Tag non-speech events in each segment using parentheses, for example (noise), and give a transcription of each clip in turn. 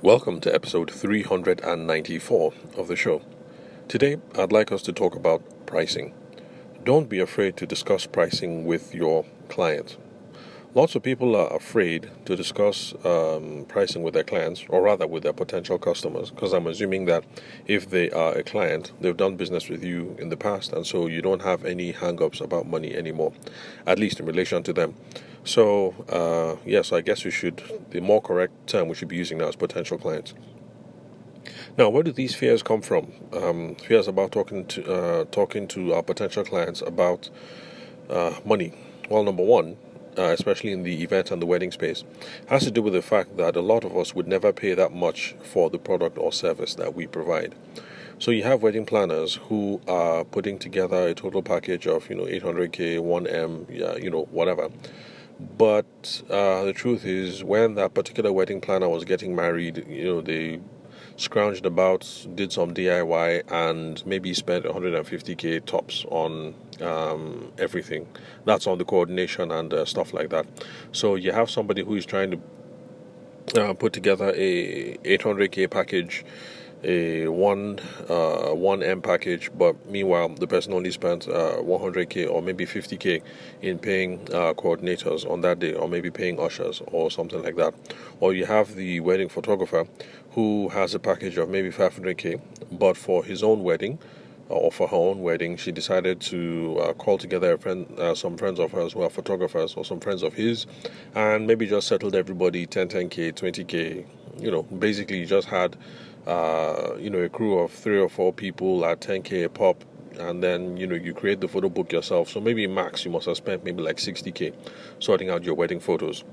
Welcome to episode 394 of the show. Today, I'd like us to talk about pricing. Don't be afraid to discuss pricing with your client. Lots of people are afraid to discuss um, pricing with their clients, or rather with their potential customers, because I'm assuming that if they are a client, they've done business with you in the past, and so you don't have any hang ups about money anymore, at least in relation to them. So, uh, yes, I guess we should, the more correct term we should be using now is potential clients. Now, where do these fears come from? Um, fears about talking to uh, talking to our potential clients about uh, money. Well, number one, uh, especially in the event and the wedding space, has to do with the fact that a lot of us would never pay that much for the product or service that we provide. So you have wedding planners who are putting together a total package of you know 800k, 1m, yeah, you know whatever. But uh, the truth is, when that particular wedding planner was getting married, you know they scrounged about, did some DIY, and maybe spent 150k tops on um, everything. That's on the coordination and uh, stuff like that. So you have somebody who is trying to uh, put together a 800k package a one uh, one M package, but meanwhile the person only spent uh, 100k or maybe 50k in paying uh, coordinators on that day, or maybe paying ushers or something like that. Or you have the wedding photographer who has a package of maybe 500k, but for his own wedding uh, or for her own wedding, she decided to uh, call together friend, uh, some friends of hers who are photographers or some friends of his, and maybe just settled everybody 10, 10k, 20k. You know, basically just had uh, you know, a crew of three or four people at 10k a pop, and then you know you create the photo book yourself. So maybe max you must have spent maybe like 60k sorting out your wedding photos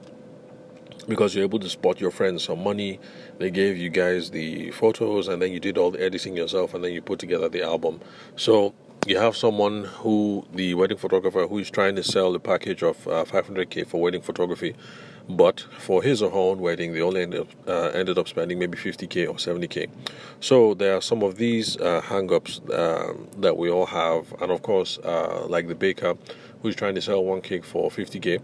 because you're able to spot your friends some money. They gave you guys the photos, and then you did all the editing yourself, and then you put together the album. So you have someone who, the wedding photographer, who is trying to sell the package of uh, 500k for wedding photography but for his or her own wedding, they only ended up, uh, ended up spending maybe 50k or 70k. So there are some of these uh, hang-ups um, that we all have, and of course, uh, like the baker who's trying to sell one cake for 50k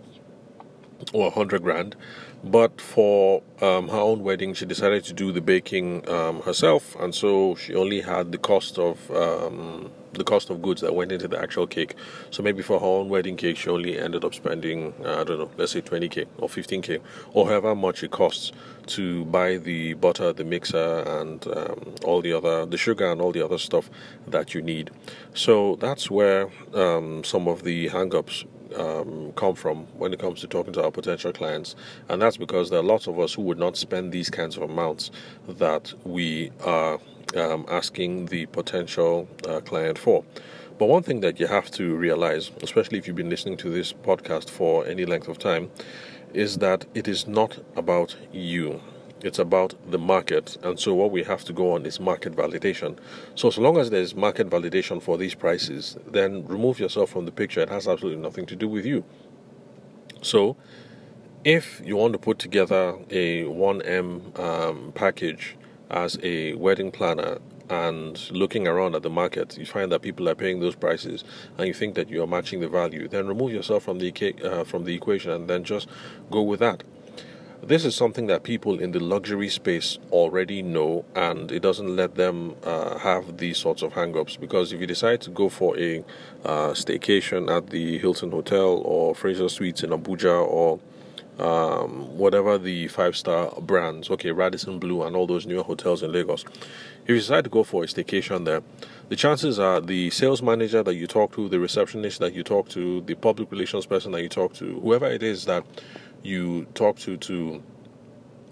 or 100 grand. But for um, her own wedding, she decided to do the baking um, herself, and so she only had the cost of um, the cost of goods that went into the actual cake. So maybe for her own wedding cake, she only ended up spending uh, I don't know, let's say 20k or 15k or however much it costs to buy the butter, the mixer, and um, all the other the sugar and all the other stuff that you need. So that's where um, some of the hangups um, come from when it comes to talking to our potential clients, and that's because there are lots of us who would not spend these kinds of amounts that we are um, asking the potential uh, client for. But one thing that you have to realize, especially if you've been listening to this podcast for any length of time, is that it is not about you it's about the market. And so what we have to go on is market validation. So so long as there's market validation for these prices, then remove yourself from the picture. It has absolutely nothing to do with you. So if you want to put together a 1M um, package as a wedding planner and looking around at the market, you find that people are paying those prices, and you think that you are matching the value, then remove yourself from the uh, from the equation, and then just go with that. This is something that people in the luxury space already know, and it doesn't let them uh, have these sorts of hang-ups. Because if you decide to go for a uh, staycation at the Hilton Hotel or Fraser Suites in Abuja or um, whatever the five star brands, okay, Radisson Blu and all those newer hotels in Lagos. If you decide to go for a staycation there, the chances are the sales manager that you talk to, the receptionist that you talk to, the public relations person that you talk to, whoever it is that you talk to to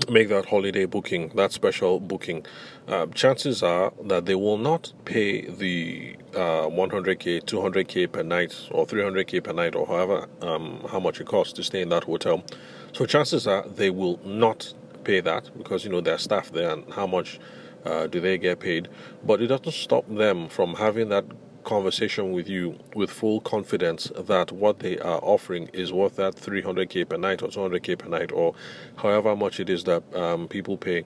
make that holiday booking, that special booking, uh, chances are that they will not pay the uh, 100k, 200k per night, or 300k per night, or however um, how much it costs to stay in that hotel. So chances are they will not pay that because you know their staff there and how much uh, do they get paid. But it doesn't stop them from having that conversation with you with full confidence that what they are offering is worth that 300k per night or 200k per night or however much it is that um, people pay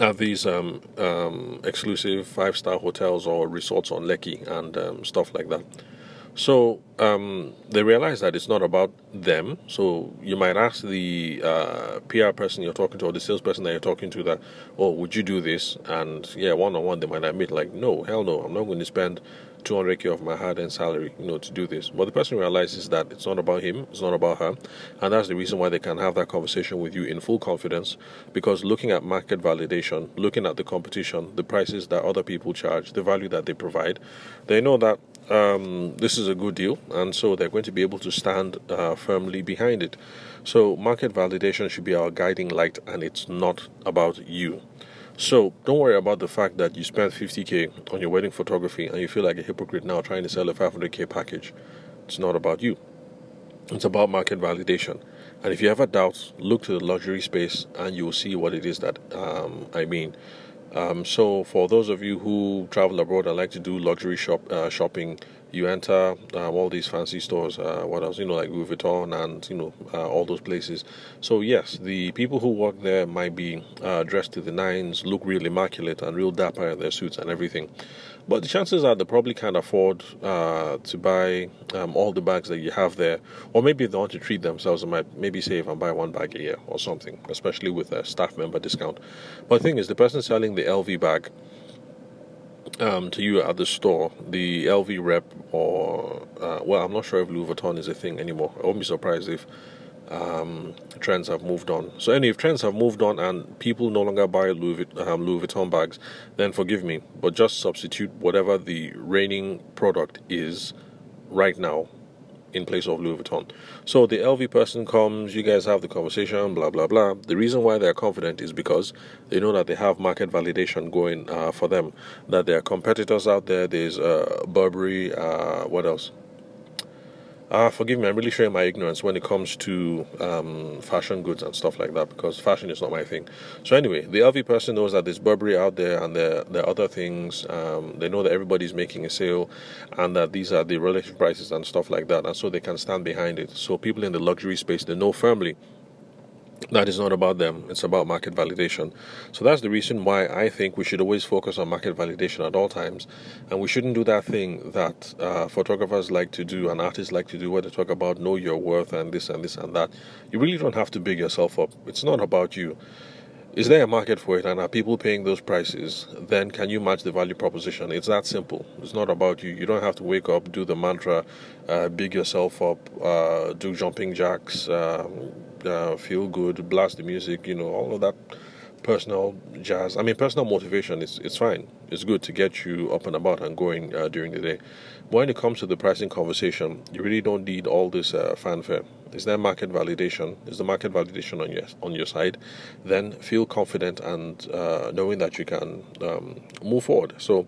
at these um, um, exclusive five star hotels or resorts on Lekki and um, stuff like that. So um, they realize that it's not about them. So you might ask the uh, PR person you're talking to or the salesperson that you're talking to that, oh, would you do this? And yeah, one on one, they might admit like, no, hell no, I'm not going to spend 200k of my hard-earned salary, you know, to do this. But the person realizes that it's not about him, it's not about her, and that's the reason why they can have that conversation with you in full confidence. Because looking at market validation, looking at the competition, the prices that other people charge, the value that they provide, they know that um, this is a good deal, and so they're going to be able to stand uh, firmly behind it. So, market validation should be our guiding light, and it's not about you. So don't worry about the fact that you spent 50k on your wedding photography and you feel like a hypocrite now trying to sell a 500k package. It's not about you. It's about market validation. And if you have a doubt, look to the luxury space and you'll see what it is that um, I mean. Um, so for those of you who travel abroad and like to do luxury shop uh, shopping, you enter uh, all these fancy stores. Uh, what else? You know, like Louis Vuitton and you know uh, all those places. So yes, the people who work there might be uh, dressed to the nines, look real immaculate and real dapper in their suits and everything. But the chances are they probably can't afford uh, to buy um, all the bags that you have there, or maybe they want to treat themselves, and might maybe save and buy one bag a year or something, especially with a staff member discount. But the thing is, the person selling the LV bag um, to you at the store, the LV rep, or uh, well, I'm not sure if Louis Vuitton is a thing anymore. I won't be surprised if um, trends have moved on. So, anyway, if trends have moved on and people no longer buy Louis, um, Louis Vuitton bags, then forgive me, but just substitute whatever the reigning product is right now in place of Louis Vuitton. So the LV person comes, you guys have the conversation, blah blah blah. The reason why they're confident is because they know that they have market validation going uh, for them. That there are competitors out there. There's uh, Burberry. Uh, what else? Uh, forgive me, I'm really showing my ignorance when it comes to um, fashion goods and stuff like that because fashion is not my thing. So, anyway, the LV person knows that there's Burberry out there and there, there are other things. Um, they know that everybody's making a sale and that these are the relative prices and stuff like that, and so they can stand behind it. So, people in the luxury space, they know firmly that is not about them it's about market validation. So that's the reason why i think we should always focus on market validation at all times and we shouldn't do that thing that uh, photographers like to do and artists like to do where they talk about know your worth and this and this and that. You really don't have to big yourself up. It's not about you. Is there a market for it and are people paying those prices? Then can you match the value proposition? It's that simple. It's not about you. You don't have to wake up do the mantra uh, big yourself up uh, do jumping jacks uh, uh, feel good blast the music you know all of that personal jazz i mean personal motivation is it's fine it's good to get you up and about and going uh, during the day but when it comes to the pricing conversation you really don't need all this uh, fanfare is there market validation? Is the market validation on your on your side? Then feel confident and uh, knowing that you can um, move forward. So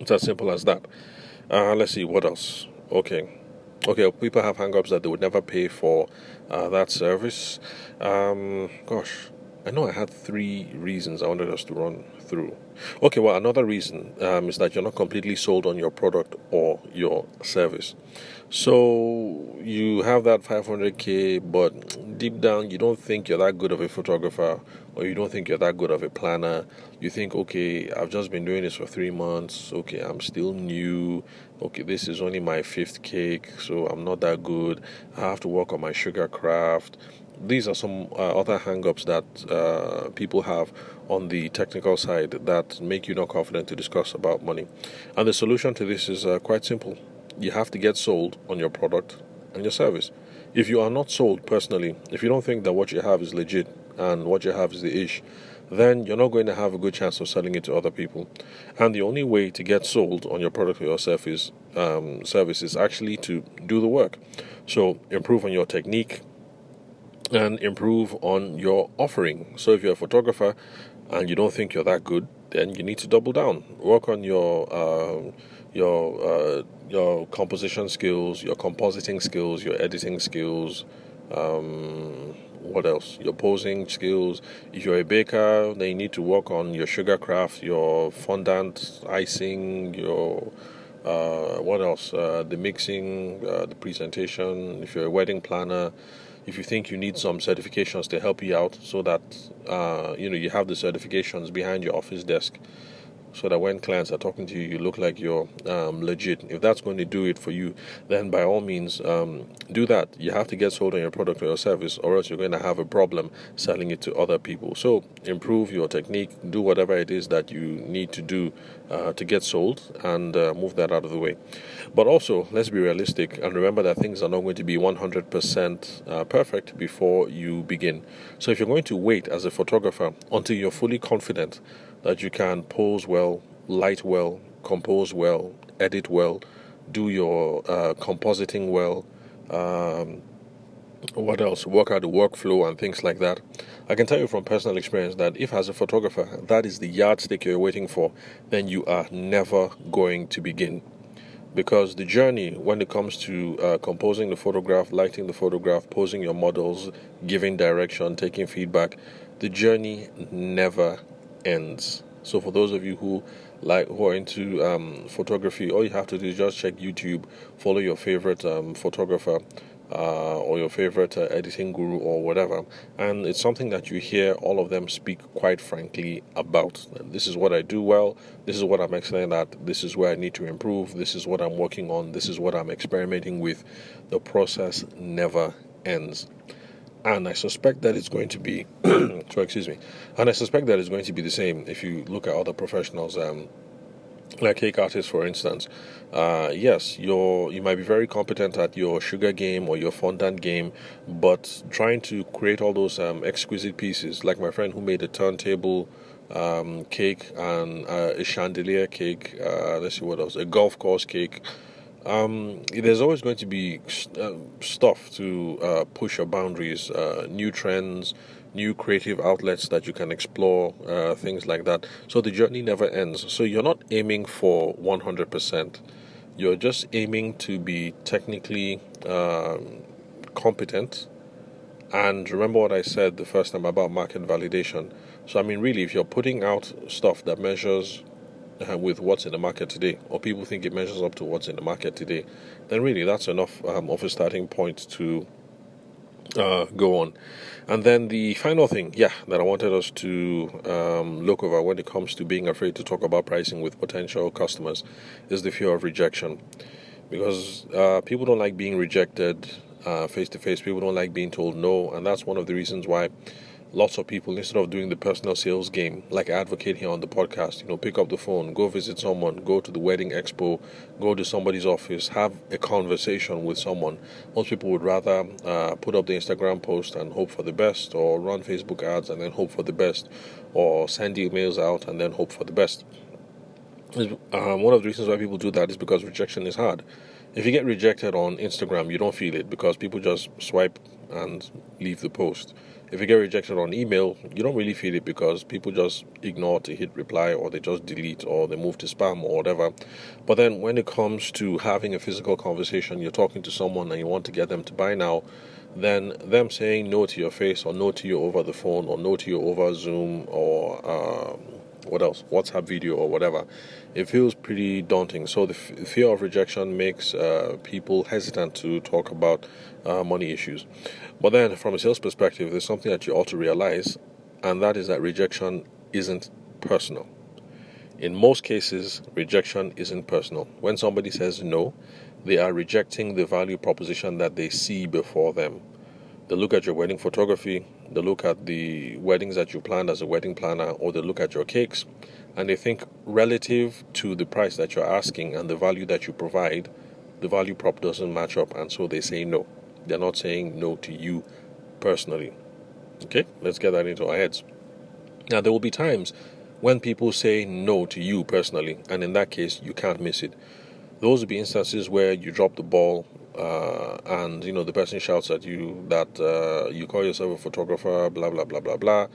it's as simple as that. Uh, let's see what else. Okay, okay. People have hangups that they would never pay for uh, that service. Um, gosh, I know I had three reasons I wanted us to run through. Okay, well, another reason um, is that you're not completely sold on your product or your service. So you have that 500k, but deep down you don't think you're that good of a photographer, or you don't think you're that good of a planner. You think, okay, I've just been doing this for three months. Okay, I'm still new. Okay, this is only my fifth cake, so I'm not that good. I have to work on my sugar craft these are some uh, other hangups that uh, people have on the technical side that make you not confident to discuss about money. And the solution to this is uh, quite simple. You have to get sold on your product and your service. If you are not sold personally, if you don't think that what you have is legit and what you have is the ish, then you're not going to have a good chance of selling it to other people. And the only way to get sold on your product or your service, um, service is actually to do the work. So improve on your technique, and improve on your offering. So if you're a photographer and you don't think you're that good, then you need to double down. Work on your uh, your uh, your composition skills, your compositing skills, your editing skills. Um, what else? Your posing skills. If you're a baker, then you need to work on your sugar craft, your fondant icing, your uh, what else? Uh, the mixing, uh, the presentation. If you're a wedding planner, if you think you need some certifications to help you out so that uh, you know you have the certifications behind your office desk so that when clients are talking to you, you look like you're um, legit. If that's going to do it for you, then by all means, um, do that. You have to get sold on your product or your service, or else you're going to have a problem selling it to other people. So improve your technique, do whatever it is that you need to do uh, to get sold, and uh, move that out of the way. But also, let's be realistic and remember that things are not going to be 100% uh, perfect before you begin. So if you're going to wait as a photographer until you're fully confident that you can pose well, light well, compose well, edit well, do your uh, compositing well. Um, what else? Work out the workflow and things like that. I can tell you from personal experience that if, as a photographer, that is the yardstick you're waiting for, then you are never going to begin. Because the journey, when it comes to uh, composing the photograph, lighting the photograph, posing your models, giving direction, taking feedback, the journey never ends. So for those of you who like who are into um, photography, all you have to do is just check YouTube, follow your favorite um, photographer. Uh, or your favorite uh, editing guru or whatever, and it's something that you hear all of them speak quite frankly about. This is what I do well. This is what I'm excellent at. This is where I need to improve. This is what I'm working on. This is what I'm experimenting with. The process never ends and I suspect that it's going to be. (clears throat) so excuse me, and I suspect that it's going to be the same if you look at other professionals. Um, like cake artists, for instance, uh, yes, you're you might be very competent at your sugar game or your fondant game, but trying to create all those um, exquisite pieces, like my friend who made a turntable um, cake and uh, a chandelier cake. Uh, let's see what else, a golf course cake. Um, there's always going to be uh, stuff to uh, push your boundaries, uh, new trends, new creative outlets that you can explore, uh, things like that. So the journey never ends. So you're not aiming for 100%. You're just aiming to be technically um, competent. And remember what I said the first time about market validation. So, I mean, really, if you're putting out stuff that measures uh, with what's in the market today, or people think it measures up to what's in the market today, then really that's enough um, of a starting point to uh, go on. And then the final thing, yeah, that I wanted us to um, look over when it comes to being afraid to talk about pricing with potential customers is the fear of rejection. Because uh, people don't like being rejected face to face, people don't like being told no, and that's one of the reasons why lots of people instead of doing the personal sales game like I advocate here on the podcast you know pick up the phone go visit someone go to the wedding expo go to somebody's office have a conversation with someone. Most people would rather uh, put up the instagram post and hope for the best or run facebook ads and then hope for the best or send emails out and then hope for the best. Um, one of the reasons why people do that is because rejection is hard. If you get rejected on instagram you don't feel it because people just swipe and leave the post if you get rejected on email, you don't really feel it because people just ignore to hit reply or they just delete or they move to spam or whatever. But then when it comes to having a physical conversation, you're talking to someone and you want to get them to buy now, then them saying no to your face or no to you over the phone or no to you over Zoom or um, what else, WhatsApp video or whatever, it feels pretty daunting. So the f- fear of rejection makes uh, people hesitant to talk about uh, money issues. But then, from a sales perspective, there's something that you ought to realize, and that is that rejection isn't personal. In most cases, rejection isn't personal. When somebody says no, they are rejecting the value proposition that they see before them. They look at your wedding photography, they look at the weddings that you planned as a wedding planner, or they look at your cakes, and they think relative to the price that you're asking and the value that you provide, the value prop doesn't match up, and so they say no. They're not saying no to you personally. Okay, let's get that into our heads. Now, there will be times when people say no to you personally, and in that case, you can't miss it. Those will be instances where you drop the ball, uh, and you know the person shouts at you that uh, you call yourself a photographer, blah blah blah blah blah,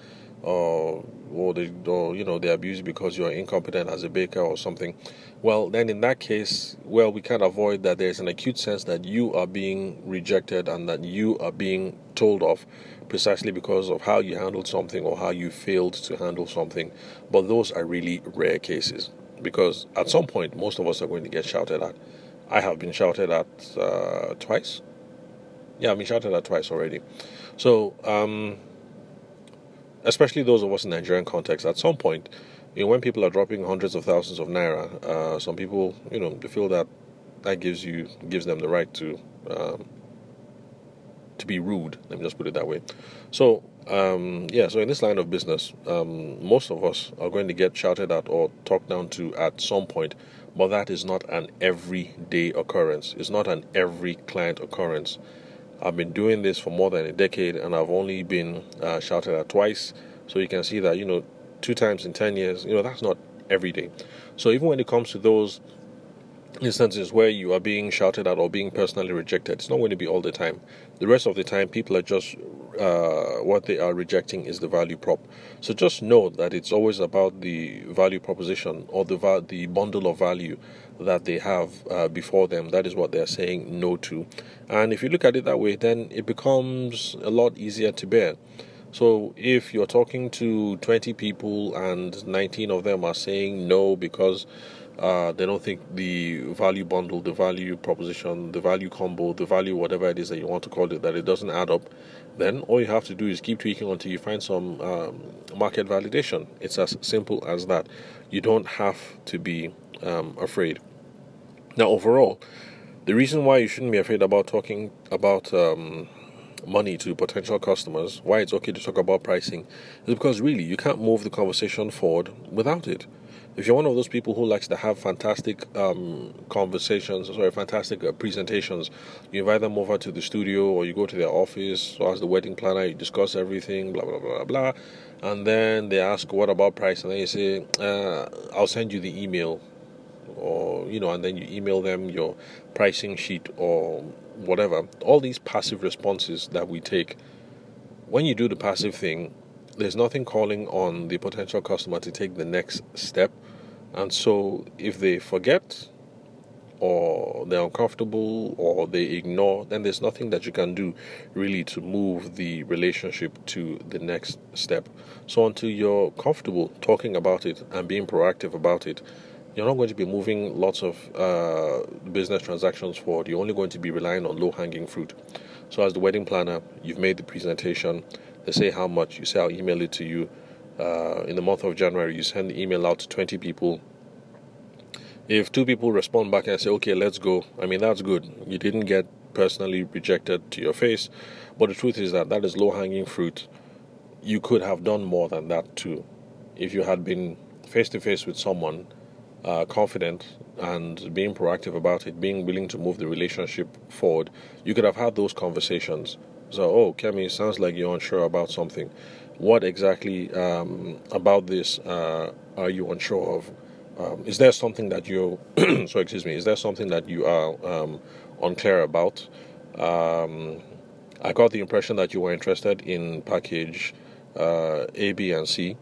or or they or you know they abuse you because you're incompetent as a baker or something. Well then in that case well we can't avoid that there's an acute sense that you are being rejected and that you are being told off precisely because of how you handled something or how you failed to handle something. But those are really rare cases because at some point most of us are going to get shouted at i have been shouted at uh, twice yeah i've been shouted at twice already so um, especially those of us in Nigerian context, at some point, you know, when people are dropping hundreds of thousands of naira, uh, some people, you know, feel that that gives you gives them the right to um, to be rude. Let me just put it that way. So um, yeah, so in this line of business, um, most of us are going to get shouted at or talked down to at some point, but that is not an everyday occurrence. It's not an every client occurrence. I've been doing this for more than a decade, and I've only been uh, shouted at twice. So you can see that you know, two times in ten years, you know, that's not every day. So even when it comes to those instances where you are being shouted at or being personally rejected, it's not going to be all the time. The rest of the time, people are just uh, what they are rejecting is the value prop. So just know that it's always about the value proposition or the va- the bundle of value that they have uh, before them. That is what they are saying no to. And if you look at it that way, then it becomes a lot easier to bear. So if you're talking to 20 people and 19 of them are saying no because uh, they don't think the value bundle, the value proposition, the value combo, the value whatever it is that you want to call it, that it doesn't add up, then all you have to do is keep tweaking until you find some um, market validation. It's as simple as that. You don't have to be um, afraid. Now, overall, the reason why you shouldn't be afraid about talking about um, money to potential customers, why it's okay to talk about pricing, is because really you can't move the conversation forward without it if you're one of those people who likes to have fantastic um, conversations, sorry, fantastic uh, presentations, you invite them over to the studio or you go to their office or as the wedding planner, you discuss everything, blah, blah, blah, blah, blah, And then they ask, what about price? And then you say, uh, I'll send you the email or, you know, and then you email them your pricing sheet or whatever. All these passive responses that we take, when you do the passive thing, there's nothing calling on the potential customer to take the next step. And so if they forget or they're uncomfortable or they ignore, then there's nothing that you can do really to move the relationship to the next step. So until you're comfortable talking about it and being proactive about it, you're not going to be moving lots of uh, business transactions forward. You're only going to be relying on low hanging fruit. So, as the wedding planner, you've made the presentation, they say how much. You say, I'll email it to you. Uh, in the month of January, you send the email out to 20 people. If two people respond back and say, okay, let's go, I mean, that's good. You didn't get personally rejected to your face. But the truth is that that is low hanging fruit. You could have done more than that too. If you had been face to face with someone, uh, confident and being proactive about it, being willing to move the relationship forward, you could have had those conversations so, oh, Kemi, sounds like you're unsure about something. What exactly um, about this uh, are you unsure of? Um, is there something that you, (clears throat) so excuse me, is there something that you are um, unclear about? Um, I got the impression that you were interested in package uh, A, B, and C.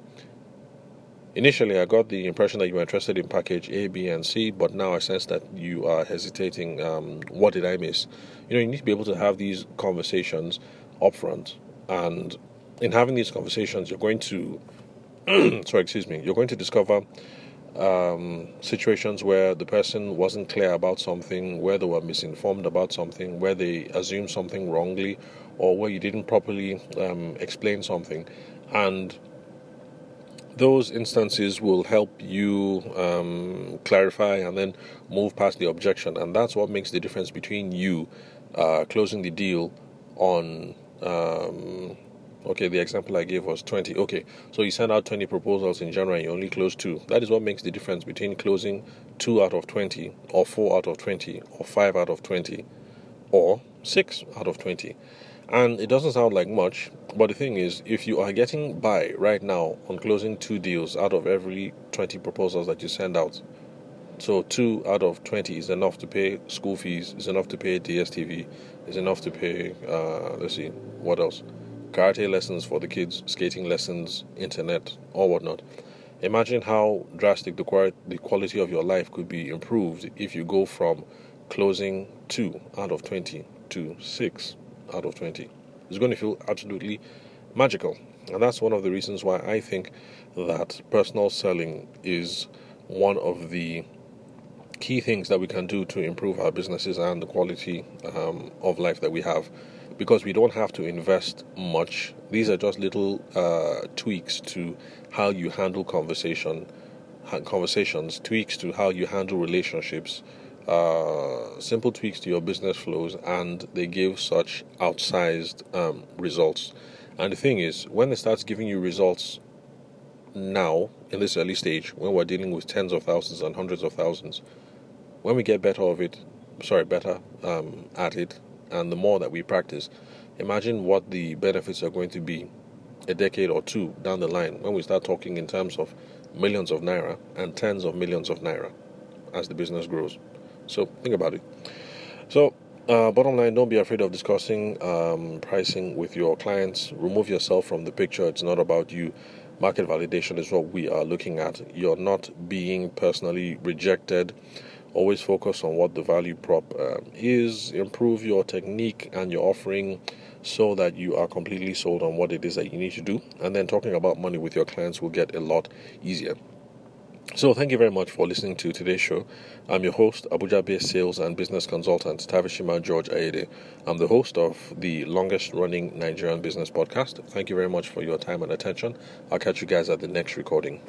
Initially, I got the impression that you were interested in package A, B, and C, but now I sense that you are hesitating. Um, what did I miss? You know, you need to be able to have these conversations upfront, and in having these conversations, you're going to, (clears throat) sorry, excuse me, you're going to discover um, situations where the person wasn't clear about something, where they were misinformed about something, where they assumed something wrongly, or where you didn't properly um, explain something, and those instances will help you um, clarify and then move past the objection. And that's what makes the difference between you uh, closing the deal on. Um, okay, the example I gave was 20. Okay, so you send out 20 proposals in January, and you only close two. That is what makes the difference between closing two out of 20, or four out of 20, or five out of 20, or six out of 20. And it doesn't sound like much, but the thing is, if you are getting by right now on closing two deals out of every 20 proposals that you send out, so two out of 20 is enough to pay school fees, is enough to pay DSTV, is enough to pay, uh, let's see, what else? Karate lessons for the kids, skating lessons, internet, or whatnot. Imagine how drastic the, the quality of your life could be improved if you go from closing two out of 20 to six out of 20. It's going to feel absolutely magical. And that's one of the reasons why I think that personal selling is one of the key things that we can do to improve our businesses and the quality um, of life that we have because we don't have to invest much. These are just little uh, tweaks to how you handle conversation conversations, tweaks to how you handle relationships, uh, simple tweaks to your business flows, and they give such outsized um, results. And the thing is, when it starts giving you results now, in this early stage, when we're dealing with tens of thousands and hundreds of thousands, when we get better of it, sorry, better um, at it, and the more that we practice, imagine what the benefits are going to be a decade or two down the line when we start talking in terms of millions of naira and tens of millions of naira as the business grows. So think about it. So, uh, bottom line, don't be afraid of discussing um, pricing with your clients. Remove yourself from the picture. It's not about you. Market validation is what we are looking at. You're not being personally rejected. Always focus on what the value prop uh, is. Improve your technique and your offering so that you are completely sold on what it is that you need to do. And then talking about money with your clients will get a lot easier. So, thank you very much for listening to today's show. I'm your host, Abuja based sales and business consultant, Tavishima George Aede. I'm the host of the longest running Nigerian business podcast. Thank you very much for your time and attention. I'll catch you guys at the next recording.